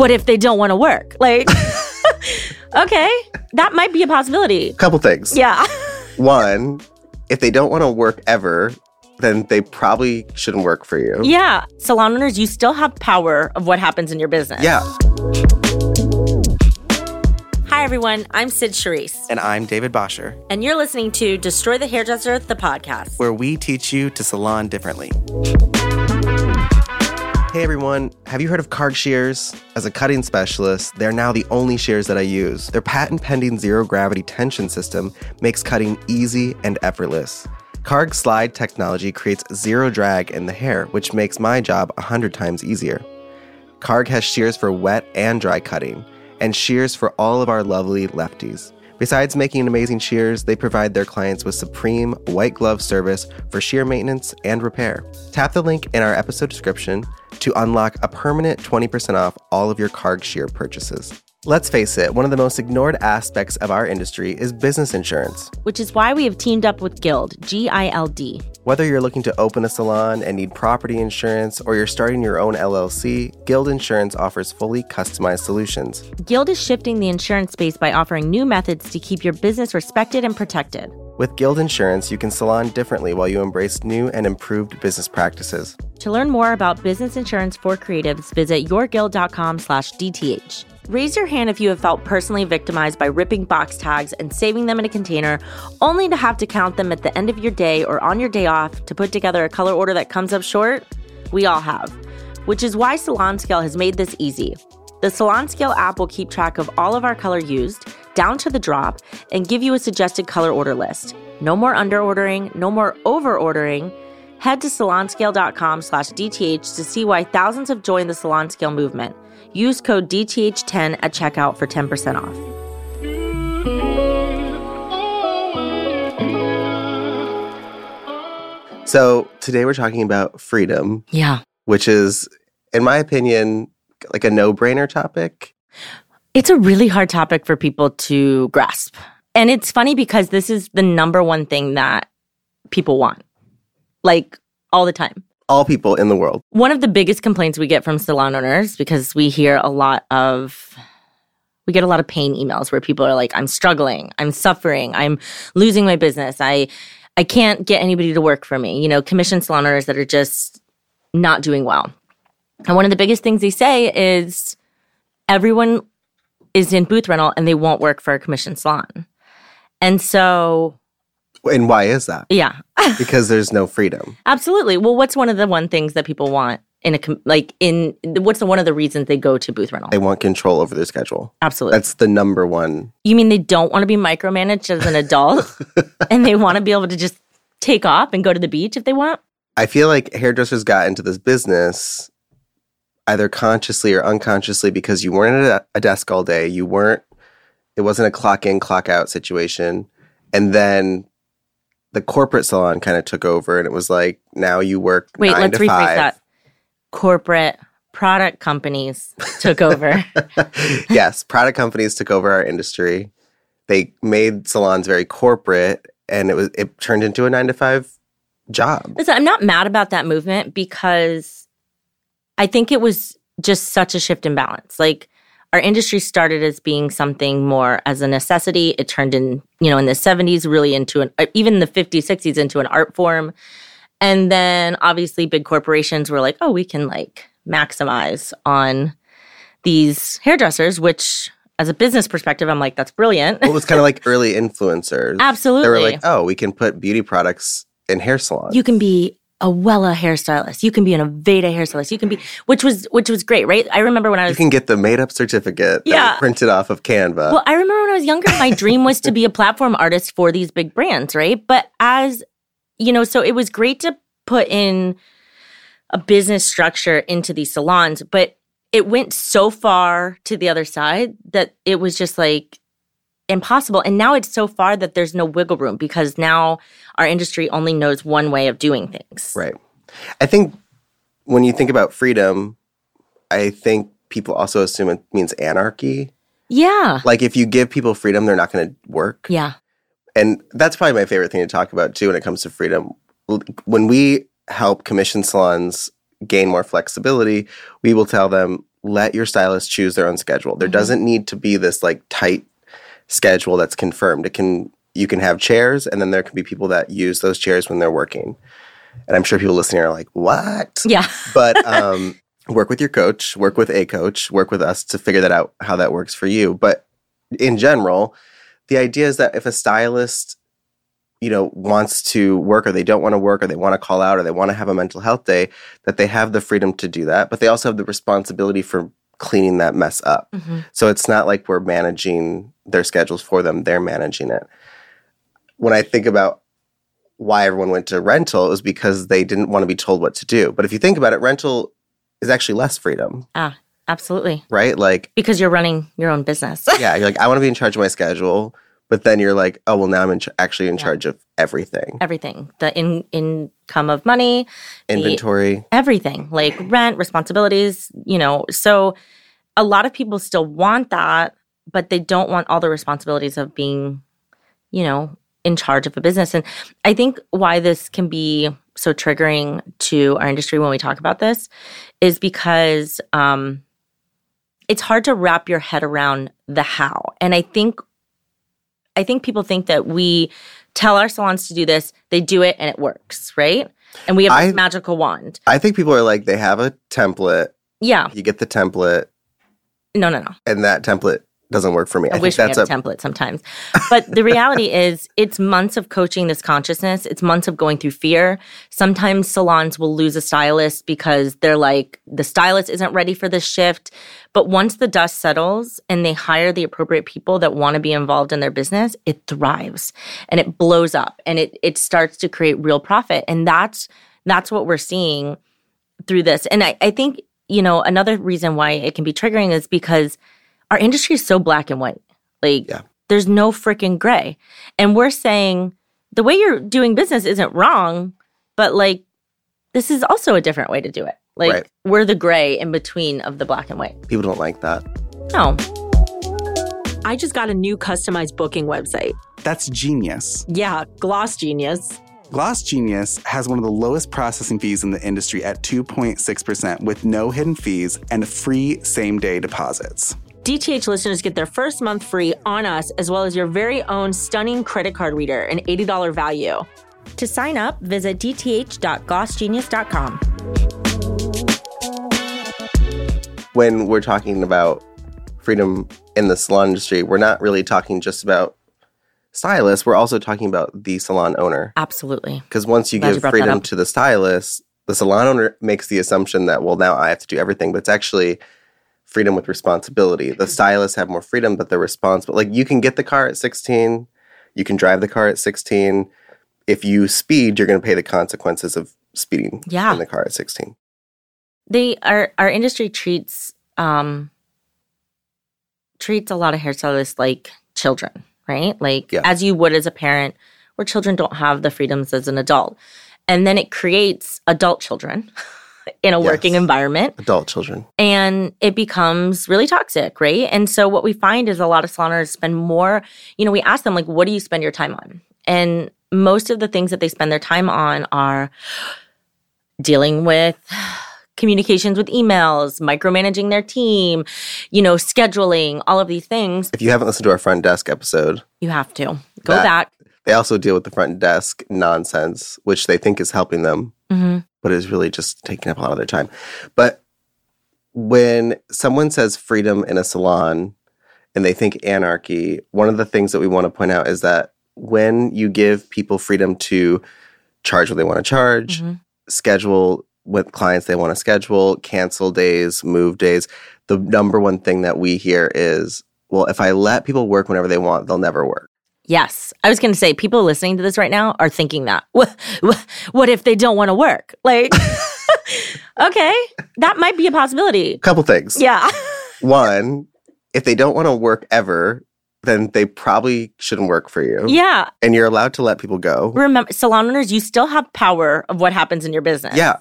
what if they don't want to work? Like, okay, that might be a possibility. Couple things. Yeah. One, if they don't want to work ever, then they probably shouldn't work for you. Yeah. Salon owners, you still have power of what happens in your business. Yeah. Hi, everyone. I'm Cyd Charisse, And I'm David Bosher, and you're listening to Destroy the Hairdresser, the podcast. where we teach you to salon differently. Hey everyone, have you heard of Karg shears? As a cutting specialist, they're now the only shears that I use. Their patent pending zero gravity tension system makes cutting easy and effortless. Karg slide technology creates zero drag in the hair, which makes my job 100 times easier. Karg has shears for wet and dry cutting, and shears for all of our lovely lefties. Besides making amazing shears, they provide their clients with supreme white glove service for shear maintenance and repair. Tap the link in our episode description to unlock a permanent 20% off all of your Karg shear purchases. Let's face it, one of the most ignored aspects of our industry is business insurance. Which is why we have teamed up with Gild, G I L D. Whether you're looking to open a salon and need property insurance or you're starting your own LLC, Gild Insurance offers fully customized solutions. Gild is shifting the insurance space by offering new methods to keep your business respected and protected. With Gild Insurance, you can salon differently while you embrace new and improved business practices. To learn more about business insurance for creatives, visit yourgild.com slash DTH. Raise your hand if you have felt personally victimized by ripping box tags and saving them in a container, only to have to count them at the end of your day or on your day off to put together a color order that comes up short? We all have. Which is why Salon Scale has made this easy. The Salon Scale app will keep track of all of our color used, down to the drop, and give you a suggested color order list. No more underordering, no more overordering. Head to salonscale.com slash DTH to see why thousands have joined the Salon Scale movement. Use code DTH10 at checkout for 10% off. So, today we're talking about freedom, Yeah. which is, in my opinion, like a no brainer topic. It's a really hard topic for people to grasp. And it's funny because this is the number one thing that people want, like all the time. All people in the world. One of the biggest complaints we get from salon owners, because we hear a lot of, we get a lot of pain emails where people are like, I'm struggling, I'm suffering, I'm losing my business, I, I can't get anybody to work for me. You know, commission salon owners that are just not doing well. And one of the biggest things they say is everyone is in booth rental and they won't work for a commission salon. And so, And why is that? yeah, Because there's no freedom. absolutely. Well, what's one of the one things that people want in a com- like in what's the one of the reasons they go to booth rental? They want control over their schedule. Absolutely. That's the number one. you mean they don't want to be micromanaged as an adult and they want to be able to just take off and go to the beach if they want? I feel like hairdressers got into this business either consciously or unconsciously because you weren't at a- a desk all day. You weren't, it wasn't a clock in, clock out situation. And then the corporate salon kind of took over and it was like, now you work Wait, nine let's rephrase five. that. Corporate product companies took over. yes, product companies took over our industry. They made salons very corporate and it was it turned into a 9 to 5 job. Listen, I'm not mad about that movement because I think it was just such a shift in balance. Like our industry started as being something more as a necessity. It turned in, you know, in the 70s really into an uh, even the 50s, 60s into an art form. And then obviously big corporations were like, "Oh, we can like maximize on these hairdressers," which as a business perspective, I'm like, "That's brilliant." Well, it was kind of like early influencers. Absolutely. They were like, "Oh, we can put beauty products in hair salons." you can be a Wella hairstylist. You can be an Aveda hairstylist. You can be, which was which was great, right? I remember when I was. You can get the made up certificate Yeah. printed off of Canva. well, I remember when I was younger, my dream was to be a platform artist for these big brands, right? But as you know, so it was great to put in a business structure into these salons, but it went so far to the other side that it was just like impossible. And now it's so far that there's no wiggle room because now our industry only knows one way of doing things. right. I think when you think about freedom, I think people also assume it means anarchy. Yeah. Like if you give people freedom, they're not going to work. Yeah. and that's probably my favorite thing to talk about too when it comes to freedom. When we help commission salons gain more flexibility, we will tell them let your stylist choose their own schedule. There Mhm. doesn't need to be this like tight schedule that's confirmed. It can you can have chairs and then there can be people that use those chairs when they're working. And I'm sure people listening are like, "What?" Yeah. but um, work with your coach, work with a coach, work with us to figure that out how that works for you. But in general, the idea is that if a stylist, you know, wants to work or they don't want to work or they want to call out or they want to have a mental health day, that they have the freedom to do that, but they also have the responsibility for cleaning that mess up. Mhm. So it's not like we're managing their schedules for them, they're managing it. When I think about why everyone went to rental, it was because they didn't want to be told what to do. But if you think about it, rental is actually less freedom, Ah, Absolutely. right? Like, Because you're running your own business. yeah, you're like, I want to be in charge of my schedule. But then you're like, oh, well, now I'm in ch- actually in Yeah. charge of everything everything. The in income of money, inventory. everything like rent responsibilities you know so a lot of people still want that but they don't want all the responsibilities of being you know in charge of a business and i think why this can be so triggering to our industry when we talk about this is because um it's hard to wrap your head around the how and i think i think people think that we tell our salons to do this they do it and it works right and we have this I- magical wand I think people are like, they have a template. yeah. You get the template, No, no, no. and that template doesn't work for me. I, I, think wish we that's had a, a template sometimes. But the reality is, it's months of coaching this consciousness. It's months of going through fear. Sometimes salons will lose a stylist because they're like, the stylist isn't ready for this shift. But once the dust settles and they hire the appropriate people that want to be involved in their business, it thrives and it blows up and it it starts to create real profit. And that's that's what we're seeing through this. And I, I think, you know, another reason why it can be triggering is because our industry is so black and white. Like, Yeah. there's no freaking gray. And we're saying the way you're doing business isn't wrong, but like, this is also a different way to do it. Like, Right. we're the gray in between of the black and white. people don't like that. No. I just got a new customized booking website. That's genius. Yeah, Gloss Genius. Gloss Genius has one of the lowest processing fees in the industry at 2.6% with no hidden fees and free same day deposits. DTH listeners get their first month free on us, as well as your very own stunning credit card reader, an $80 value. To sign up, visit dth.glossgenius.com. when we're talking about freedom in the salon industry, we're not really talking just about stylists. We're also talking about the salon owner. Absolutely. Because once you Glad give that freedom to the stylist, the salon owner makes the assumption that, well, now I have to do everything, but it's actually freedom with responsibility. The stylists have more freedom, but they're responsible. Like you can get the car at 16, you can drive the car at 16. If you speed, you're going to pay the consequences of speeding Yeah. in the car at 16. they our our industry treats um treats a lot of hairstylists like children right like Yeah. as you would as a parent where children don't have the freedoms as an adult and then it creates adult children in a Yes. working environment Adult children. and it becomes really toxic, right? And so what we find is a lot of saloners spend more, you know, we ask them like what do you spend your time on? And most of the things that they spend their time on are dealing with communications with emails, micromanaging their team, you know, scheduling, all of these things. If you haven't listened to our front desk episode, You have to go That- back. they also deal with the front desk nonsense, which they think is helping them, hmm but it's really just taking up a lot of their time. But when someone says freedom in a salon and they think anarchy, one of the things that we want to point out is that when you give people freedom to charge what they want to charge, Mhm. schedule with clients they want to schedule, cancel days, move days, the number one thing that we hear is, well, if I let people work whenever they want, they'll never work. Yes. I was going to say, people listening to this right now are thinking that. What, what, what if they don't want to work? Like, okay, that might be a possibility. Couple things. Yeah. One, if they don't want to work ever, then they probably shouldn't work for you. yeah. And you're allowed to let people go. Remember, salon owners, you still have power of what happens in your business. Yeah.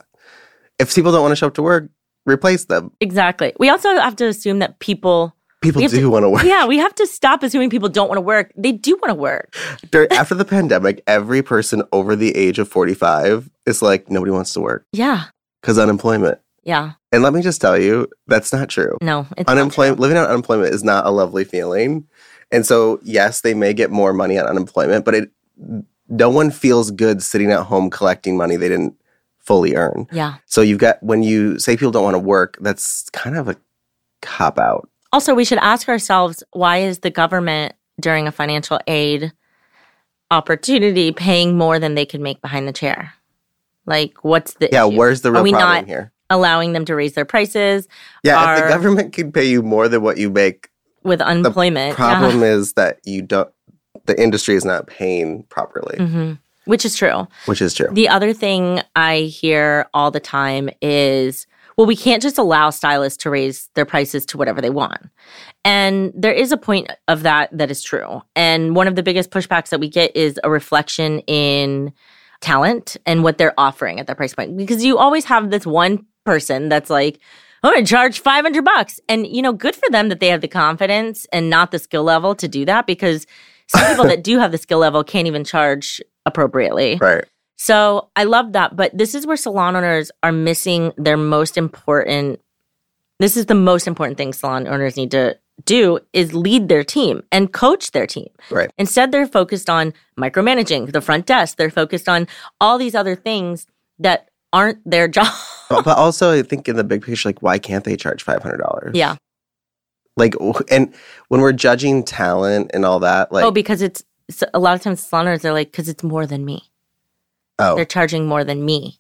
If people don't want to show up to work, replace them. Exactly. We also have to assume that people, People do to- want to work. yeah, we have to stop assuming people don't want to work. They do want to work. Dur- After the pandemic, every person over the age of 45 is like, nobody wants to work Yeah. because unemployment. Yeah. And let me just tell you, that's not true. No, it's not unemployment true. living on unemployment is not a lovely feeling. And so yes, they may get more money on unemployment, but it no one feels good sitting at home collecting money they didn't fully earn. Yeah. So you've got when you say people don't want to work, that's kind of a cop out. Also, we should ask ourselves why is the government during a financial aid opportunity paying more than they could make behind the chair? Like, what's the Yeah, issue? where's the real Are we problem not here? allowing them to raise their prices Yeah, if the government could pay you more than what you make, with unemployment? The problem is that you don't the industry is not paying properly, hmm Which is true. which is true. The other thing I hear all the time is, well, we can't just allow stylists to raise their prices to whatever they want. And there is a point of that that is true. And one of the biggest pushbacks that we get is a reflection in talent and what they're offering at that price point. Because you always have this one person that's like, I'm going to charge 500 bucks. And, you know, good for them that they have the confidence and not the skill level to do that because some people that do have the skill level can't even charge appropriately. right. So I love that. But this is where salon owners are missing their most important. This is the most important thing salon owners need to do is lead their team and coach their team. Right. Instead, they're focused on micromanaging the front desk. They're focused on all these other things that aren't their job. but, also I think in the big picture, like why can't they charge five hundred dollars? yeah. Like and when we're judging talent and all that, like oh, because it's so a lot of times salon owners are like, because it's more than me. Oh, They're charging more than me,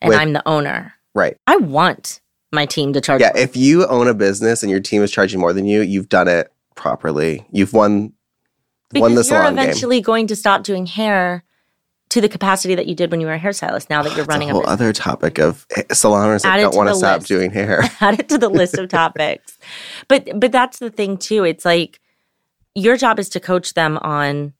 and With- I'm the owner. right. I want my team to charge. Yeah, more. if you own a business and your team is charging more than you, you've done it properly. You've won won the Because you're salon game. eventually going to stop doing hair to the capacity that you did when you were a hairstylist. Now that you're running a a whole business. other topic of salon owners that don't want to stop list. doing hair. add it to the list of topics. But but that's the thing too. It's like your job is to coach them on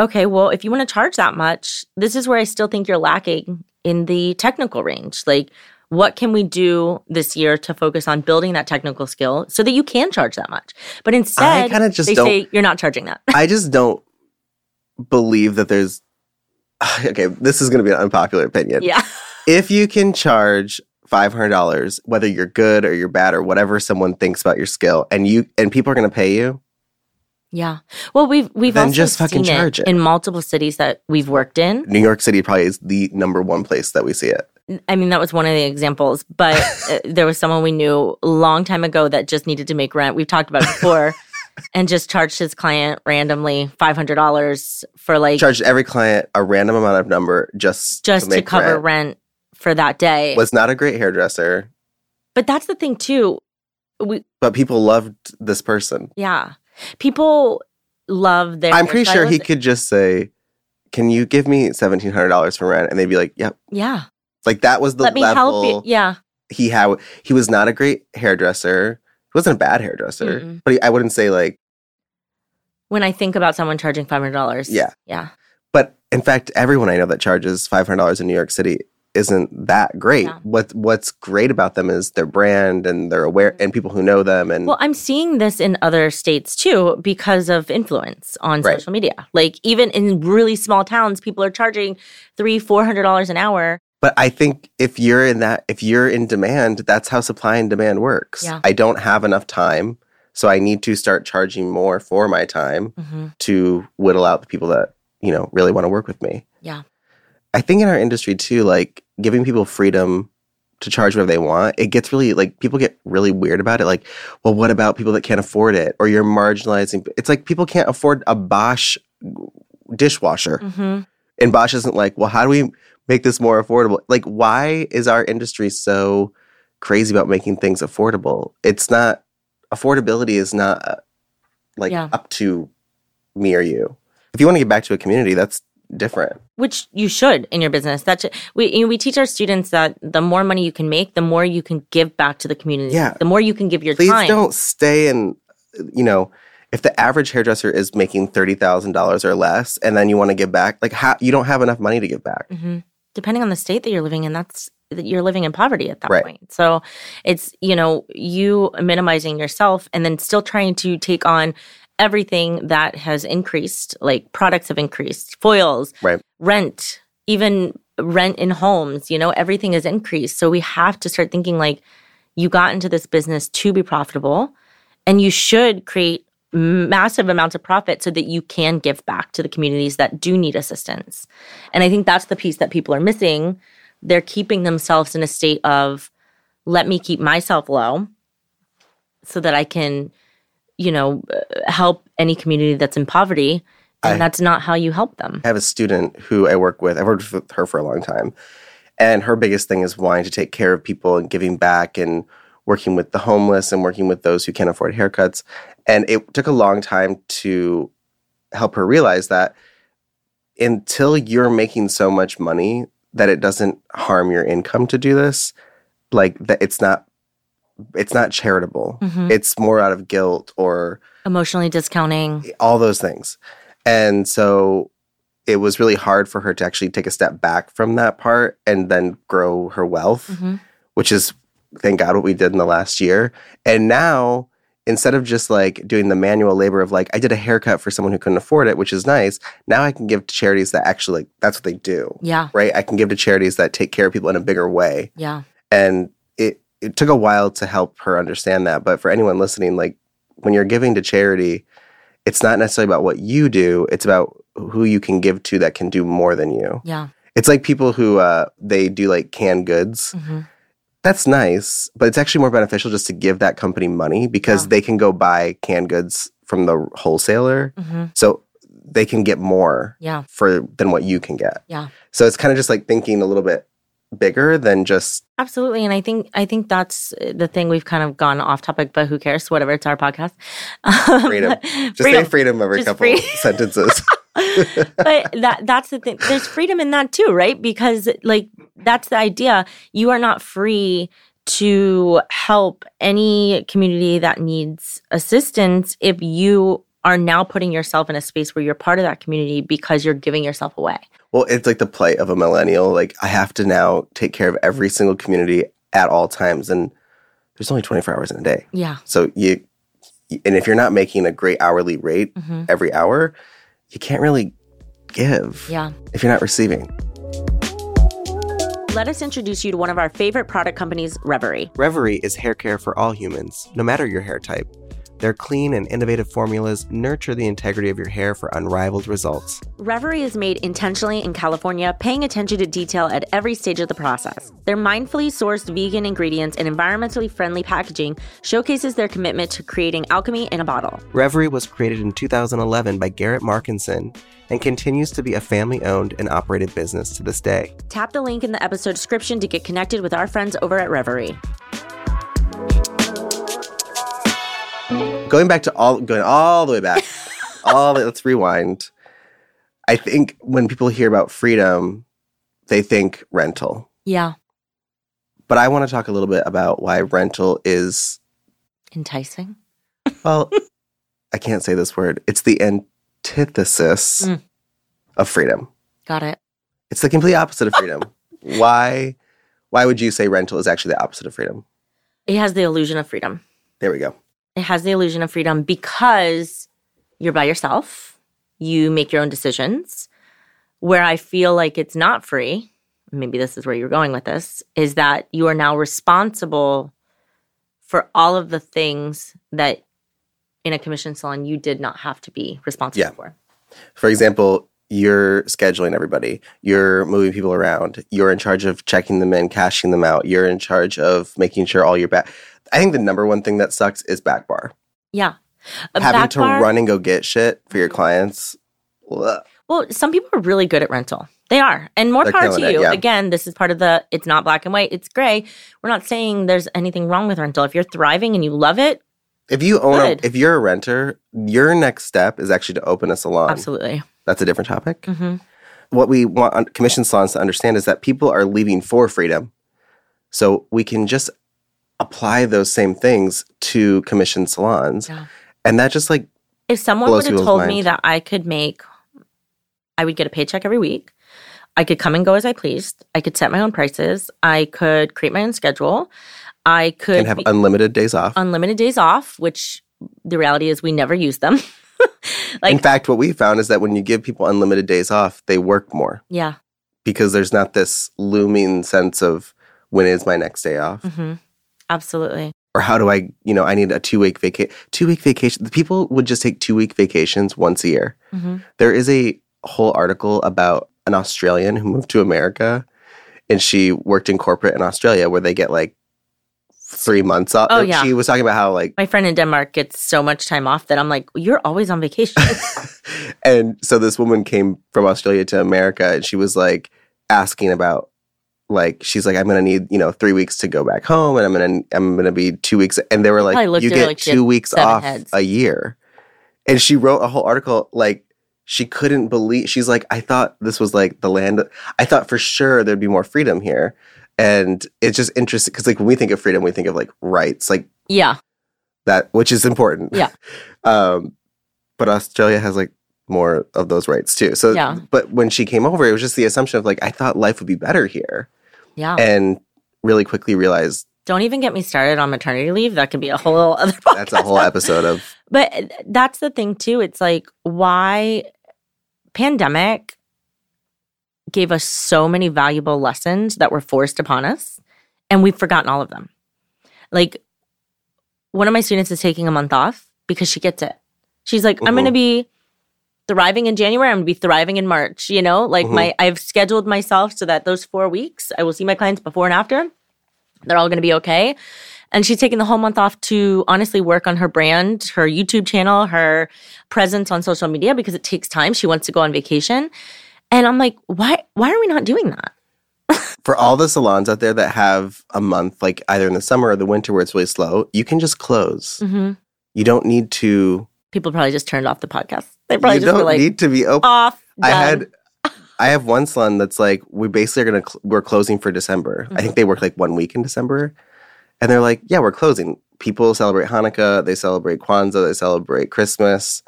okay, well, if you want to charge that much, this is where I still think you're lacking in the technical range. Like what can we do this year to focus on building that technical skill so that you can charge that much? But instead, I kinda just they don't- say you're not charging that. I just don't believe that there's okay, this is going to be an unpopular opinion. yeah. If you can charge $500 whether you're good or you're bad or whatever someone thinks about your skill and you and people are going to pay you, Yeah. Well, we've we've Then also just fucking seen charge it. in multiple cities that we've worked in. New York City probably is the number one place that we see it. I mean, that was one of the examples, but uh, there was someone we knew a long time ago that just needed to make rent. We've talked about it before, and just charged his client randomly five hundred dollars for like Charged every client a random amount of number just just to, to cover rent. rent for that day. Was not a great hairdresser, but that's the thing too. We but people loved this person. yeah, people love their. I'm pretty sure he could just say, "Can you give me seventeen hundred dollars for rent?" And they'd be like, "Yep." Yeah, Like that was the let me help you. Yeah, he had. He was not a great hairdresser. He wasn't a bad hairdresser, Mm-mm. but he, I wouldn't say like. when I think about someone charging five hundred dollars. Yeah. yeah, But in fact, everyone I know that charges five hundred dollars in New York City isn't that great. Yeah. What What's great about them is their brand and they're aware and people who know them and Well, I'm seeing this in other states too because of influence on Right. social media. Like even in really small towns, people are charging three, four hundred dollars an hour. But I think if you're in that, if you're in demand, that's how supply and demand works. Yeah. I don't have enough time, so I need to start charging more for my time Mm-hmm. to whittle out the people that you know really want to work with me. Yeah. I think in our industry too, like giving people freedom to charge whatever they want, it gets really like people get really weird about it. Like, well, what about people that can't afford it, or you're marginalizing? It's like people can't afford a Bosch dishwasher. Mm-hmm. And Bosch isn't like, well, how do we make this more affordable? Like, why is our industry so crazy about making things affordable? It's not, affordability is not uh, like Yeah. up to me or you. If you want to get back to a community, that's different. Which you should in your business. That's we you know, we teach our students that the more money you can make, the more you can give back to the community. Yeah. The more you can give your Please time. don't stay in, you know, if the average hairdresser is making $30,000 or less and then you want to give back, like, how, you don't have enough money to give back. hmm Depending on the state that you're living in, that's that you're living in poverty at that Right. point. So it's you know you minimizing yourself and then still trying to take on everything that has increased, like products have increased, foils, Right. rent, even rent in homes. You know everything has increased. So we have to start thinking like You got into this business to be profitable, and you should create massive amounts of profit so that you can give back to the communities that do need assistance. And I think that's the piece that people are missing. They're keeping themselves in a state of, let me keep myself low so that I can, you know, help any community that's in poverty. And I- that's not how you help them. I have a student who I work with. I've worked with her for a long time. And her biggest thing is wanting to take care of people and giving back and working with the homeless and working with those who can't afford haircuts. And it took a long time to help her realize that until you're making so much money that it doesn't harm your income to do this, like that it's not it's not charitable. Mhm. It's more out of guilt or Emotionally discounting. all those things. And so it was really hard for her to actually take a step back from that part and then grow her wealth, Mhm. which is thank God what we did in the last year. And now instead of just like doing the manual labor of like I did a haircut for someone who couldn't afford it, which is nice, now I can give to charities that actually like that's what they do. Yeah. Right? I can give to charities that take care of people in a bigger way Yeah. and it took a while to help her understand that but for anyone listening like when you're giving to charity it's not necessarily about what you do it's about who you can give to that can do more than you Yeah. it's like people who uh they do like canned goods hmm that's nice but it's actually more beneficial just to give that company money because Yeah. they can go buy canned goods from the wholesaler hmm so they can get more Yeah. for than what you can get Yeah. so it's kind of just like thinking a little bit bigger than just Absolutely. And I think I think that's the thing we've kind of gone off topic, but who cares? Whatever, it's our podcast. Um, Freedom. Just freedom. say freedom every Just couple free- sentences. but that that's the thing. There's freedom in that too, right? Because like that's the idea. You are not free to help any community that needs assistance if you are now putting yourself in a space where you're part of that community because you're giving yourself away. Well, it's like the plight of a millennial. Like I have to now take care of every single community at all times, and there's only 24 hours in a day. Yeah. So you, and if you're not making a great hourly rate hmm every hour, you can't really give Yeah. if you're not receiving. Let us introduce you to one of our favorite product companies, Reverie. Reverie is hair care for all humans, no matter your hair type. Their clean and innovative formulas nurture the integrity of your hair for unrivaled results. Reverie is made intentionally in California, paying attention to detail at every stage of the process. Their mindfully sourced vegan ingredients and environmentally friendly packaging showcases their commitment to creating alchemy in a bottle. Reverie was created in 2011 by Garrett Markenson and continues to be a family owned and operated business to this day. Tap the link in the episode description to get connected with our friends over at Reverie. Going back to all, going all the way back, all the, let's rewind. I think when people hear about freedom, they think rental. Yeah. But I want to talk a little bit about why rental is, Enticing. well, I can't say this word. It's the antithesis Mm. of freedom. Got it. It's the complete opposite of freedom. why why would you say rental is actually the opposite of freedom? It has the illusion of freedom. There we go. It has the illusion of freedom because you're by yourself. You make your own decisions. Where I feel like it's not free, maybe this is where you're going with this, is that you are now responsible for all of the things that in a commission salon you did not have to be responsible Yeah. for. For example, you're scheduling everybody. You're moving people around. You're in charge of checking them in, cashing them out. You're in charge of making sure all your back. I think the number one thing that sucks is back bar. Yeah. A Having back to bar- run and go get shit for your clients. ugh. Well, some people are really good at rental. They are. And more They're power to killing it, you. yeah. Again, this is part of the it's not black and white, it's gray. We're not saying there's anything wrong with rental. If you're thriving and you love it, If you own a, if you're a renter, your next step is actually to open a salon. absolutely. That's a different topic. hmm what we want on commission salons to understand is that people are leaving for freedom. So we can just apply those same things to commission salons. Yeah. And that just like, If someone would have told me that I could make, I would get a paycheck every week. I could come and go as I pleased. I could set my own prices. I could create my own schedule. I could can have be- unlimited days off. unlimited days off, which the reality is we never use them. like, In fact, what we found is that when you give people unlimited days off, they work more yeah. because there's not this looming sense of when is my next day off. hmm Absolutely. Or how do I, you know, I need a two week vacation. Two week vacation. The people would just take two week vacations once a year. hmm There is a whole article about an Australian who moved to America and she worked in corporate in Australia where they get like three months off. Oh, yeah. She was talking about how like My friend in Denmark gets so much time off that I'm like, you're always on vacation. and so this woman came from Australia to America and she was like asking about like she's like I'm gonna need you know three weeks to go back home and I'm gonna I'm gonna be two weeks and they were like you get like two weeks off heads. a year and she wrote a whole article like she couldn't believe she's like I thought this was like the land I thought for sure there'd be more freedom here and it's just interesting because like when we think of freedom we think of like rights like yeah. that which is important Yeah. um but australia has like more of those rights too so Yeah. but when she came over it was just the assumption of like i thought life would be better here Yeah. and really quickly realized Don't even get me started on maternity leave. That could be a whole other podcast. that's a whole episode of But that's the thing too. It's like why pandemic gave us so many valuable lessons that were forced upon us and we've forgotten all of them. Like one of my students is taking a month off because she gets it. She's like, I'm going to be thriving in January, I'm going to be thriving in March, you know? Like my I've scheduled myself so that those 4 weeks I will see my clients before and after. They're all going to be okay. And she's taking the whole month off to honestly work on her brand, her YouTube channel, her presence on social media because it takes time. She wants to go on vacation. And I'm like, why why are we not doing that? for all the salons out there that have a month like either in the summer or the winter where it's really slow you can just close hmm you don't need to People probably just turned off the podcast. They probably you just don't like need to be open off. I had I have one salon that's like we basically are gonna cl- we're closing for December. I Mm-hmm. think they work like one week in December, and they're like, yeah, we're closing. People celebrate Hanukkah, they celebrate Kwanzaa, they celebrate Christmas,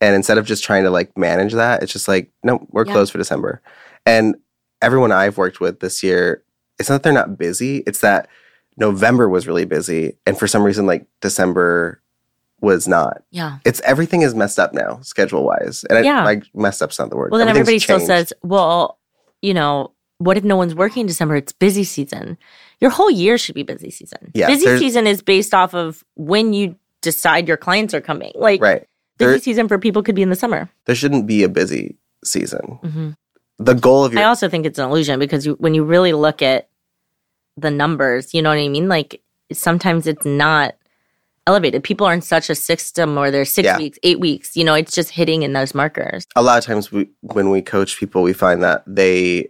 and instead of just trying to like manage that, it's just like no, we're Yeah. closed for December. And everyone I've worked with this year, it's not that they're not busy; it's that November was really busy, and for some reason, like December was not. yeah. It's everything is messed up now, schedule wise. And Yeah. I, like messed up's not the word. Well, then everybody still changed. says, well, you know, what if no one's working in December? It's busy season. Your whole year should be busy season. Yeah, busy season is based off of when you decide your clients are coming. Like right. busy There, season for people could be in the summer. there shouldn't be a busy season. hmm The goal of your I also think it's an illusion because you, when you really look at the numbers, you know what I mean? Like sometimes it's not elevated. People are in such a system where they're six Yeah. weeks, eight weeks. You know, it's just hitting in those markers. a lot of times we, when we coach people, we find that they,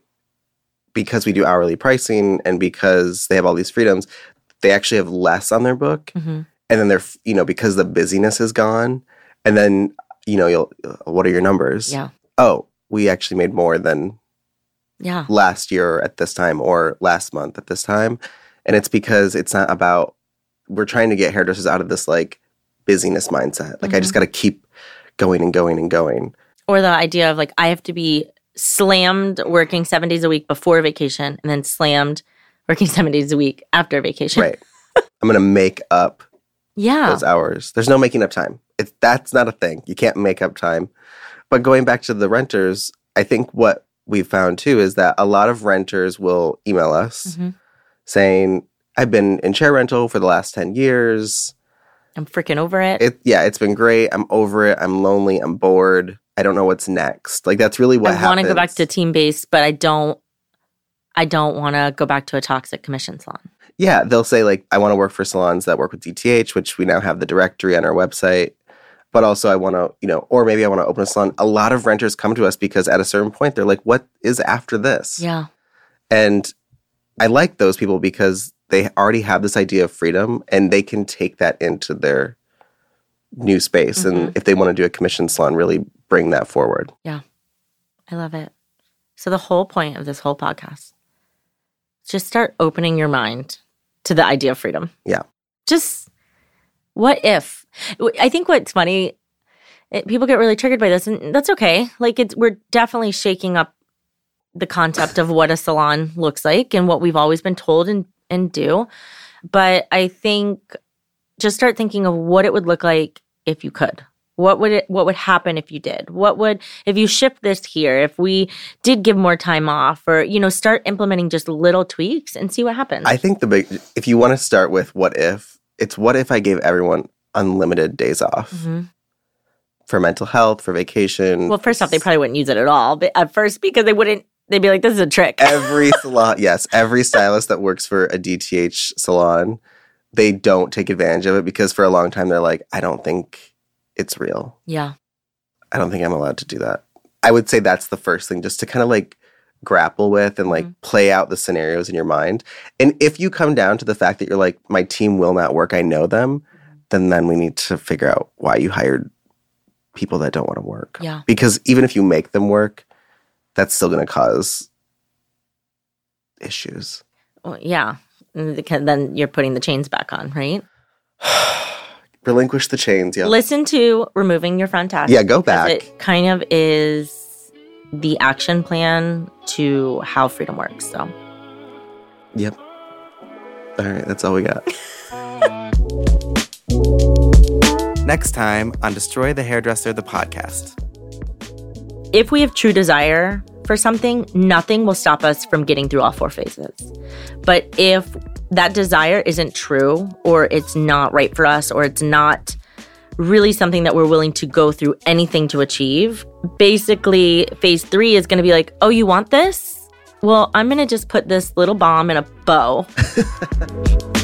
because we do hourly pricing and because they have all these freedoms, they actually have less on their book. hmm And then they're, you know, because the busyness is gone. And then, you know, you'll, what are your numbers? Yeah. Oh, we actually made more than Yeah. last year at this time or last month at this time. And it's because it's not about, we're trying to get hairdressers out of this like busyness mindset. Like, I just got to keep going and going and going. Or the idea of like, I have to be slammed working seven days a week before vacation and then slammed working seven days a week after vacation. Right. I'm going to make up Yeah. those hours. There's no making up time. It's, that's not a thing. You can't make up time. But going back to the renters, I think what we've found too is that a lot of renters will email us Mhm. saying, I've been in chair rental for the last 10 years. I'm freaking over it. It yeah, it's been great. I'm over it. I'm lonely. I'm bored. I don't know what's next. Like that's really what I want to go back to team based, but I don't. I don't want to go back to a toxic commission salon. Yeah, they'll say like I want to work for salons that work with DTH, which we now have the directory on our website. But also I want to, you know, or maybe I want to open a salon. A lot of renters come to us because at a certain point they're like, "What is after this?" Yeah. And I like those people because they already have this idea of freedom and they can take that into their new space. And mm-hmm. if they want to do a commission salon, really bring that forward. Yeah. I love it. So the whole point of this whole podcast, just start opening your mind to the idea of freedom. Yeah. Just what if? I think what's funny, it, people get really triggered by this, and that's okay. Like it's we're definitely shaking up the concept of what a salon looks like and what we've always been told and and do. But I think just start thinking of what it would look like if you could. What would it what would happen if you did? What would if you ship this here? If we did give more time off or you know start implementing just little tweaks and see what happens. I think the big if you want to start with what if, it's what if I gave everyone unlimited days off Mhm. for mental health, for vacation. Well, first off, they probably wouldn't use it at all, but at first because they wouldn't they'd be like this is a trick. every salon, yes, every stylist that works for a DTH salon, they don't take advantage of it because for a long time they're like, I don't think it's real. yeah. I don't think I'm allowed to do that. I would say that's the first thing, just to kind of like grapple with and like Mhm. play out the scenarios in your mind. And if you come down to the fact that you're like, my team will not work, I know them, then then we need to figure out why you hired people that don't want to work. Yeah. Because even if you make them work, that's still going to cause issues. Well, yeah. And because Then you're putting the chains back on, right? Relinquish the chains. Yeah. Listen to removing your front task. Yeah, go back. It kind of is the action plan to how freedom works. So Yep. All right, that's all we got. Next time on Destroy the Hairdresser, the podcast. if we have true desire for something, nothing will stop us from getting through all four phases. But if that desire isn't true, or it's not right for us, or it's not really something that we're willing to go through anything to achieve, basically, phase three is going to be like, oh, you want this? Well, I'm going to just put this little bomb in a bow